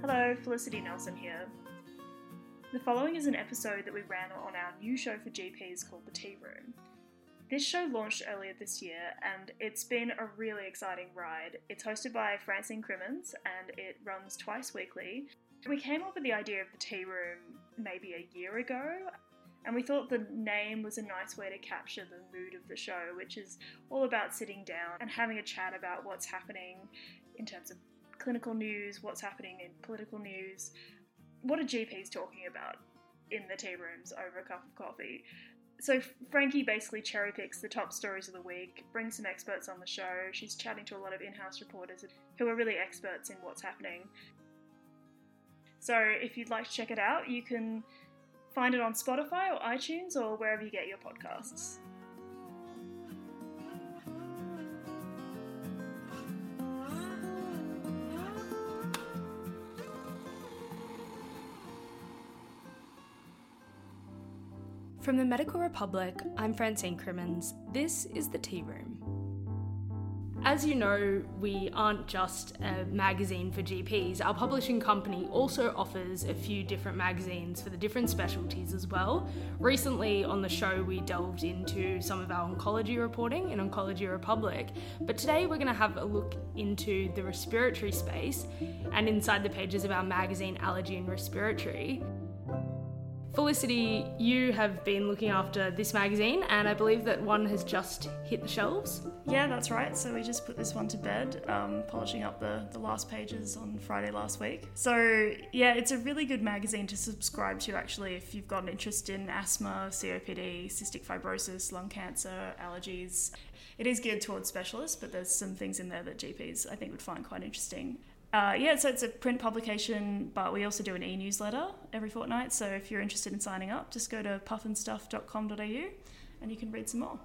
Hello, Felicity Nelson here. The following is an episode that we ran on our new show for GPs called The Tea Room. This show launched earlier this year and it's been a really exciting ride. It's hosted by Francine Crimmins and it runs twice weekly. We came up with the idea of the tea room maybe a year ago and we thought the name was a nice way to capture the mood of the show, which is all about sitting down and having a chat about what's happening in terms of clinical news, what's happening in political news, what are GPs talking about in the tea rooms over a cup of coffee so Frankie basically cherry picks the top stories of the week, brings some experts on the show. She's chatting to a lot of in-house reporters who are really experts in what's happening. So if you'd like to check it out, you can find it on Spotify or iTunes or wherever you get your podcasts. From the Medical Republic, I'm Francine Crimmins. This is The Tea Room. As you know, we aren't just a magazine for GPs. Our publishing company also offers a few different magazines for the different specialties as well. Recently on the show, we delved into some of our oncology reporting in Oncology Republic, but today we're going to have a look into the respiratory space and inside the pages of our magazine Allergy and Respiratory. Felicity, you have been looking after this magazine, and I believe that one has just hit the shelves. Yeah, that's right. So we just put this one to bed, um, polishing up the, the last pages on Friday last week. So, yeah, it's a really good magazine to subscribe to actually if you've got an interest in asthma, COPD, cystic fibrosis, lung cancer, allergies. It is geared towards specialists, but there's some things in there that GPs I think would find quite interesting. Uh, yeah, so it's a print publication, but we also do an e newsletter every fortnight. So if you're interested in signing up, just go to puffandstuff.com.au and you can read some more.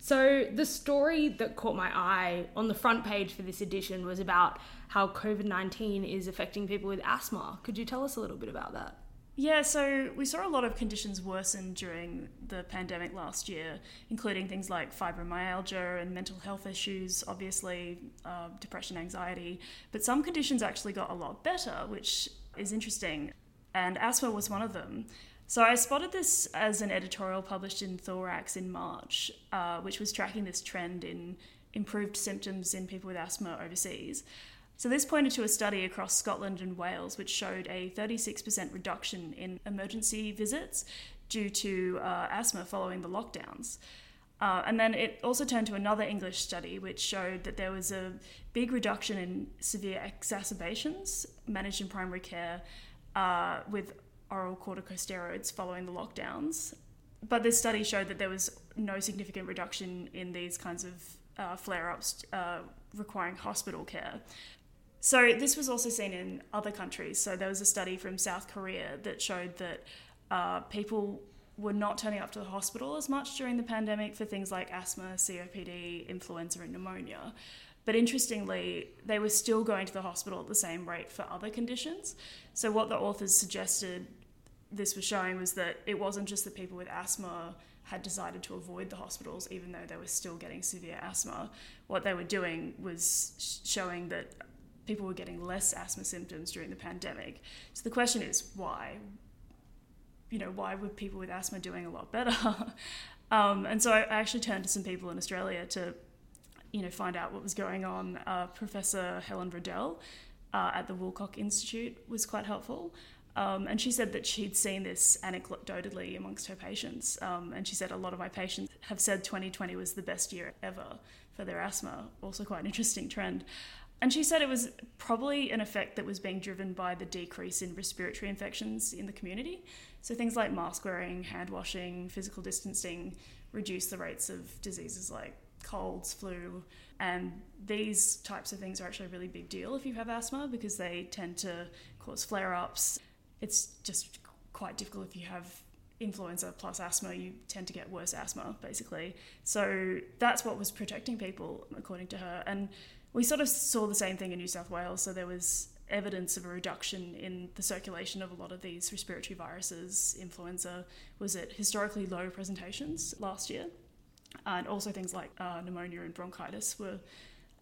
So, the story that caught my eye on the front page for this edition was about how COVID 19 is affecting people with asthma. Could you tell us a little bit about that? Yeah, so we saw a lot of conditions worsen during the pandemic last year, including things like fibromyalgia and mental health issues, obviously, uh, depression, anxiety. But some conditions actually got a lot better, which is interesting. And asthma was one of them. So I spotted this as an editorial published in Thorax in March, uh, which was tracking this trend in improved symptoms in people with asthma overseas. So, this pointed to a study across Scotland and Wales which showed a 36% reduction in emergency visits due to uh, asthma following the lockdowns. Uh, and then it also turned to another English study which showed that there was a big reduction in severe exacerbations managed in primary care uh, with oral corticosteroids following the lockdowns. But this study showed that there was no significant reduction in these kinds of uh, flare ups uh, requiring hospital care. So this was also seen in other countries. So there was a study from South Korea that showed that uh, people were not turning up to the hospital as much during the pandemic for things like asthma, COPD, influenza, and pneumonia. But interestingly, they were still going to the hospital at the same rate for other conditions. So what the authors suggested this was showing was that it wasn't just that people with asthma had decided to avoid the hospitals even though they were still getting severe asthma. What they were doing was showing that people were getting less asthma symptoms during the pandemic. So the question is why? You know, why were people with asthma doing a lot better? um, and so I actually turned to some people in Australia to, you know, find out what was going on. Uh, Professor Helen Reddel uh, at the Woolcock Institute was quite helpful. Um, and she said that she'd seen this anecdotally amongst her patients. Um, and she said a lot of my patients have said 2020 was the best year ever for their asthma. Also, quite an interesting trend. And she said it was probably an effect that was being driven by the decrease in respiratory infections in the community. So things like mask wearing, hand washing, physical distancing reduce the rates of diseases like colds, flu, and these types of things are actually a really big deal if you have asthma because they tend to cause flare ups. It's just quite difficult if you have influenza plus asthma, you tend to get worse asthma, basically. So that's what was protecting people, according to her. And we sort of saw the same thing in New South Wales. So there was evidence of a reduction in the circulation of a lot of these respiratory viruses. Influenza was at historically low presentations last year. And also things like uh, pneumonia and bronchitis were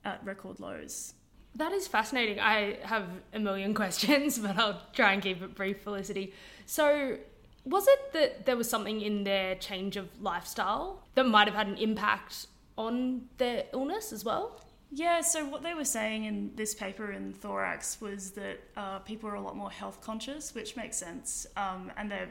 at record lows. That is fascinating. I have a million questions, but I'll try and keep it brief, Felicity. So, was it that there was something in their change of lifestyle that might have had an impact on their illness as well? Yeah, so what they were saying in this paper in Thorax was that uh, people are a lot more health conscious, which makes sense. Um, and they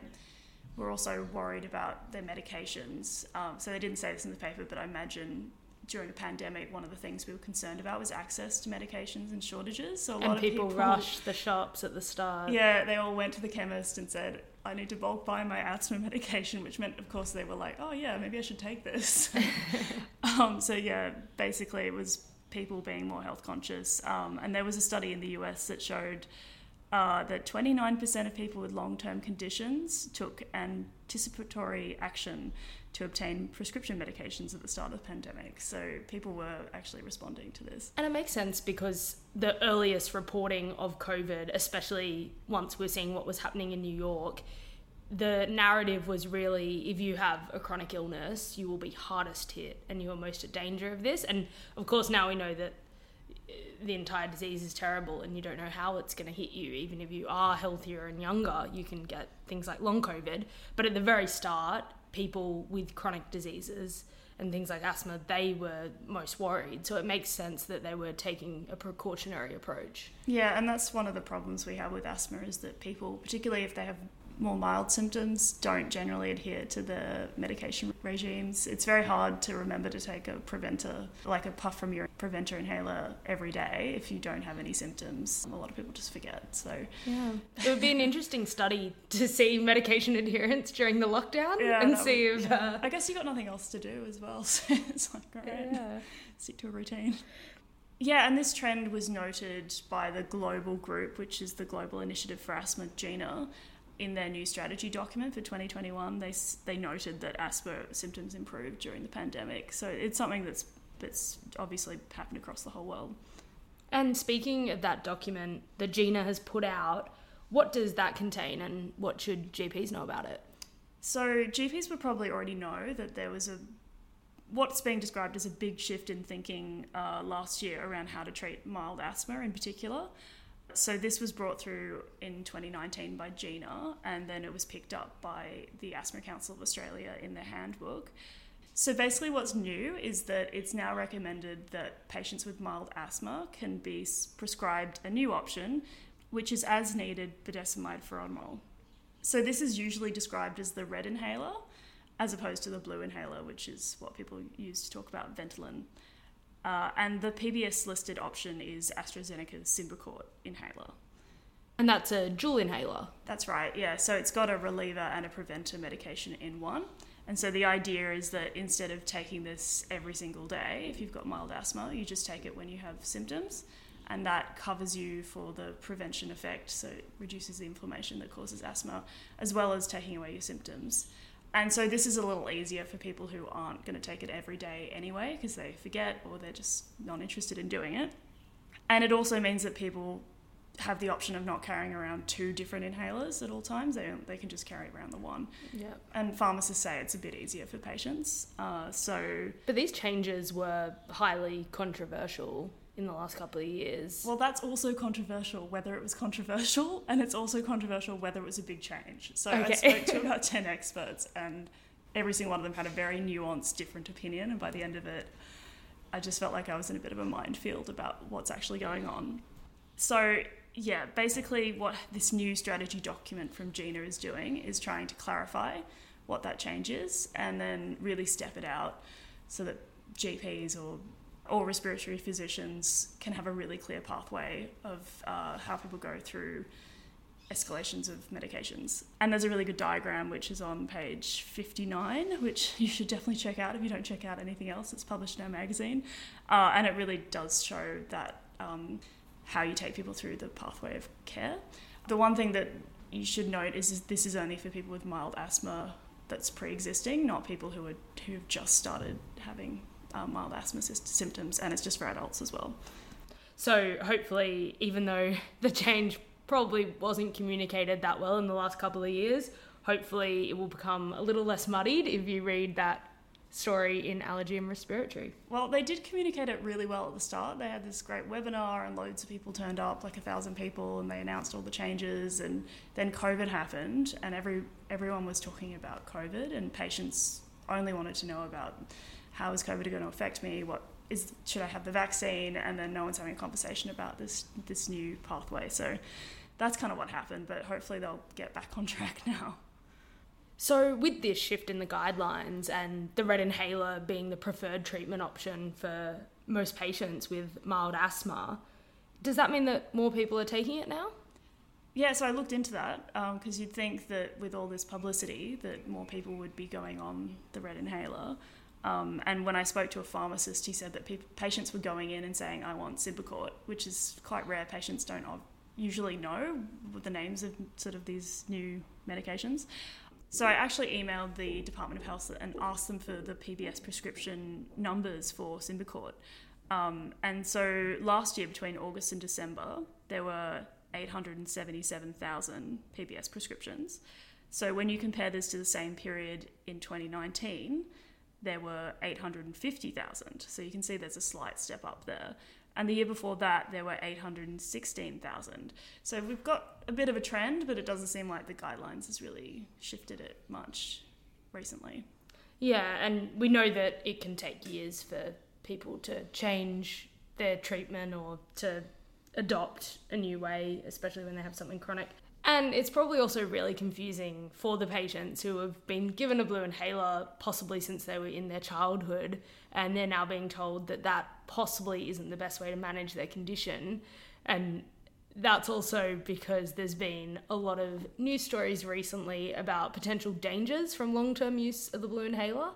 were also worried about their medications. Um, so they didn't say this in the paper, but I imagine during a pandemic, one of the things we were concerned about was access to medications and shortages. So a and lot people of people rushed the shops at the start. Yeah, they all went to the chemist and said, I need to bulk buy my asthma medication, which meant, of course, they were like, oh, yeah, maybe I should take this. um, so, yeah, basically, it was people being more health conscious. Um, and there was a study in the US that showed uh, that 29% of people with long term conditions took anticipatory action to obtain prescription medications at the start of the pandemic. So people were actually responding to this. And it makes sense because the earliest reporting of COVID, especially once we're seeing what was happening in New York, the narrative was really if you have a chronic illness, you will be hardest hit and you are most at danger of this. And of course, now we know that uh, the entire disease is terrible and you don't know how it's going to hit you. Even if you are healthier and younger, you can get things like long COVID. But at the very start, people with chronic diseases and things like asthma, they were most worried. So it makes sense that they were taking a precautionary approach. Yeah, and that's one of the problems we have with asthma is that people, particularly if they have more mild symptoms don't generally adhere to the medication regimes. It's very hard to remember to take a preventer, like a puff from your preventer inhaler every day if you don't have any symptoms. A lot of people just forget. So yeah, it would be an interesting study to see medication adherence during the lockdown yeah, and see if. Yeah. Uh... I guess you got nothing else to do as well, so it's like all right, yeah. stick to a routine. Yeah, and this trend was noted by the global group, which is the Global Initiative for Asthma, GINA, in their new strategy document for 2021, they they noted that asthma symptoms improved during the pandemic. So it's something that's that's obviously happened across the whole world. And speaking of that document that GINA has put out, what does that contain, and what should GPs know about it? So GPs would probably already know that there was a what's being described as a big shift in thinking uh, last year around how to treat mild asthma in particular. So this was brought through in 2019 by GINA, and then it was picked up by the Asthma Council of Australia in their handbook. So basically, what's new is that it's now recommended that patients with mild asthma can be prescribed a new option, which is as needed budesonide formoterol. So this is usually described as the red inhaler, as opposed to the blue inhaler, which is what people use to talk about Ventolin. Uh, and the PBS listed option is AstraZeneca's Symbicort inhaler. And that's a dual inhaler. That's right, yeah. So it's got a reliever and a preventer medication in one. And so the idea is that instead of taking this every single day, if you've got mild asthma, you just take it when you have symptoms. And that covers you for the prevention effect, so it reduces the inflammation that causes asthma, as well as taking away your symptoms. And so this is a little easier for people who aren't going to take it every day anyway because they forget or they're just not interested in doing it. And it also means that people have the option of not carrying around two different inhalers at all times. They, they can just carry around the one. Yeah. And pharmacists say it's a bit easier for patients. Uh, so. But these changes were highly controversial in the last couple of years. Well, that's also controversial whether it was controversial, and it's also controversial whether it was a big change. So okay. I spoke to about 10 experts, and every single one of them had a very nuanced, different opinion. And by the end of it, I just felt like I was in a bit of a minefield about what's actually going on. So, yeah, basically, what this new strategy document from GINA is doing is trying to clarify what that change is and then really step it out so that GPs or or respiratory physicians can have a really clear pathway of uh, how people go through escalations of medications. And there's a really good diagram which is on page 59, which you should definitely check out if you don't check out anything else that's published in our magazine. Uh, and it really does show that um, how you take people through the pathway of care. The one thing that you should note is, is this is only for people with mild asthma that's pre-existing, not people who are who've just started having um, mild asthma symptoms, and it's just for adults as well. So hopefully, even though the change probably wasn't communicated that well in the last couple of years, hopefully it will become a little less muddied if you read that story in allergy and respiratory. Well, they did communicate it really well at the start. They had this great webinar and loads of people turned up, like a thousand people, and they announced all the changes. And then COVID happened, and every everyone was talking about COVID, and patients only wanted to know about how is COVID going to affect me, what is should I have the vaccine, and then no one's having a conversation about this this new pathway. So that's kind of what happened, but hopefully they'll get back on track now. So, with this shift in the guidelines and the red inhaler being the preferred treatment option for most patients with mild asthma, does that mean that more people are taking it now? Yeah, so I looked into that because um, you'd think that with all this publicity that more people would be going on the red inhaler. Um, and when I spoke to a pharmacist, he said that people, patients were going in and saying, "I want Symbicort," which is quite rare. Patients don't usually know the names of sort of these new medications. So I actually emailed the Department of Health and asked them for the PBS prescription numbers for Symbicort. Um, and so last year, between August and December, there were 877,000 PBS prescriptions. So when you compare this to the same period in 2019, there were 850,000. So you can see there's a slight step up there and the year before that there were 816,000. So we've got a bit of a trend, but it doesn't seem like the guidelines has really shifted it much recently. Yeah, and we know that it can take years for people to change their treatment or to adopt a new way, especially when they have something chronic. And it's probably also really confusing for the patients who have been given a blue inhaler possibly since they were in their childhood, and they're now being told that that possibly isn't the best way to manage their condition. And that's also because there's been a lot of news stories recently about potential dangers from long term use of the blue inhaler.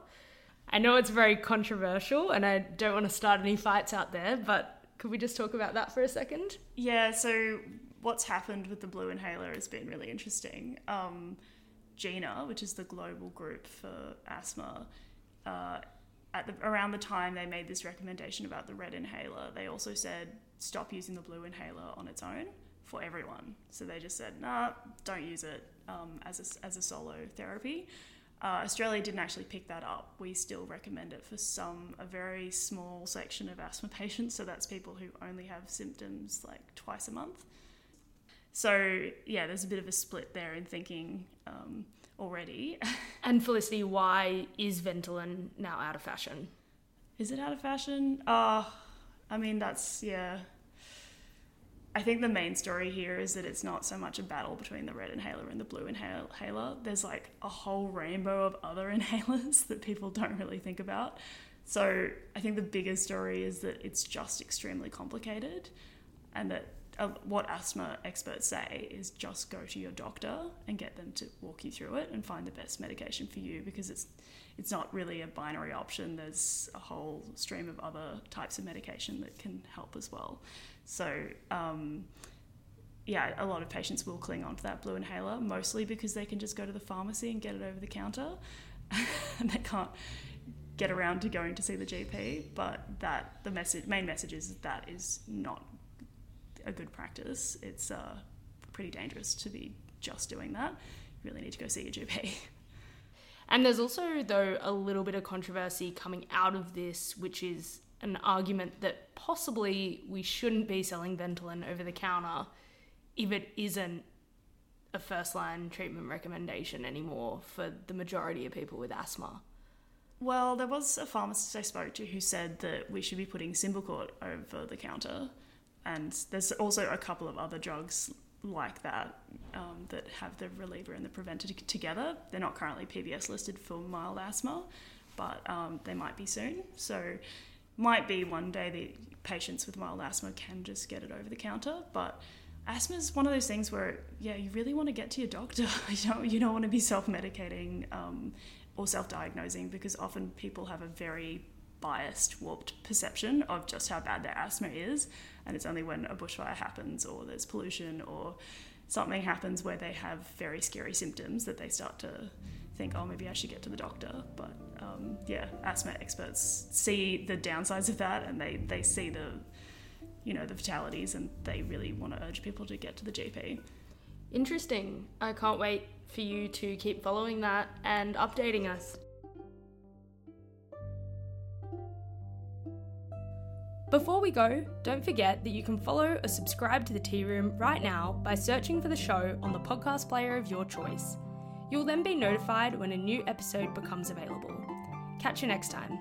I know it's very controversial, and I don't want to start any fights out there, but could we just talk about that for a second? Yeah, so what's happened with the blue inhaler has been really interesting. Um, GINA, which is the global group for asthma, uh, at the, around the time they made this recommendation about the red inhaler, they also said stop using the blue inhaler on its own for everyone. So they just said, nah, don't use it um, as, a, as a solo therapy. Uh, Australia didn't actually pick that up. We still recommend it for some, a very small section of asthma patients. So that's people who only have symptoms like twice a month. So yeah, there's a bit of a split there in thinking um, already. and Felicity, why is Ventolin now out of fashion? Is it out of fashion? Uh, I mean, that's yeah. I think the main story here is that it's not so much a battle between the red inhaler and the blue inhaler. There's like a whole rainbow of other inhalers that people don't really think about. So I think the bigger story is that it's just extremely complicated and that uh, what asthma experts say is just go to your doctor and get them to walk you through it and find the best medication for you because it's it's not really a binary option. There's a whole stream of other types of medication that can help as well. So um, yeah, a lot of patients will cling on to that blue inhaler mostly because they can just go to the pharmacy and get it over the counter, and they can't get around to going to see the GP. But that the message, main message is that, that is not a good practice. It's uh, pretty dangerous to be just doing that. You really need to go see your GP. And there's also, though, a little bit of controversy coming out of this, which is an argument that possibly we shouldn't be selling Ventolin over the counter if it isn't a first line treatment recommendation anymore for the majority of people with asthma. Well, there was a pharmacist I spoke to who said that we should be putting Symbicort over the counter and there's also a couple of other drugs like that um, that have the reliever and the preventer together. They're not currently PBS listed for mild asthma, but um, they might be soon. So, might be one day the patients with mild asthma can just get it over the counter. But asthma is one of those things where, yeah, you really want to get to your doctor. you don't you don't want to be self medicating um, or self diagnosing because often people have a very biased, warped perception of just how bad their asthma is. And it's only when a bushfire happens or there's pollution or something happens where they have very scary symptoms that they start to think, oh, maybe I should get to the doctor. But um, yeah, asthma experts see the downsides of that and they, they see the, you know, the fatalities and they really want to urge people to get to the GP. Interesting. I can't wait for you to keep following that and updating us. Before we go, don't forget that you can follow or subscribe to the Tea Room right now by searching for the show on the podcast player of your choice. You'll then be notified when a new episode becomes available. Catch you next time.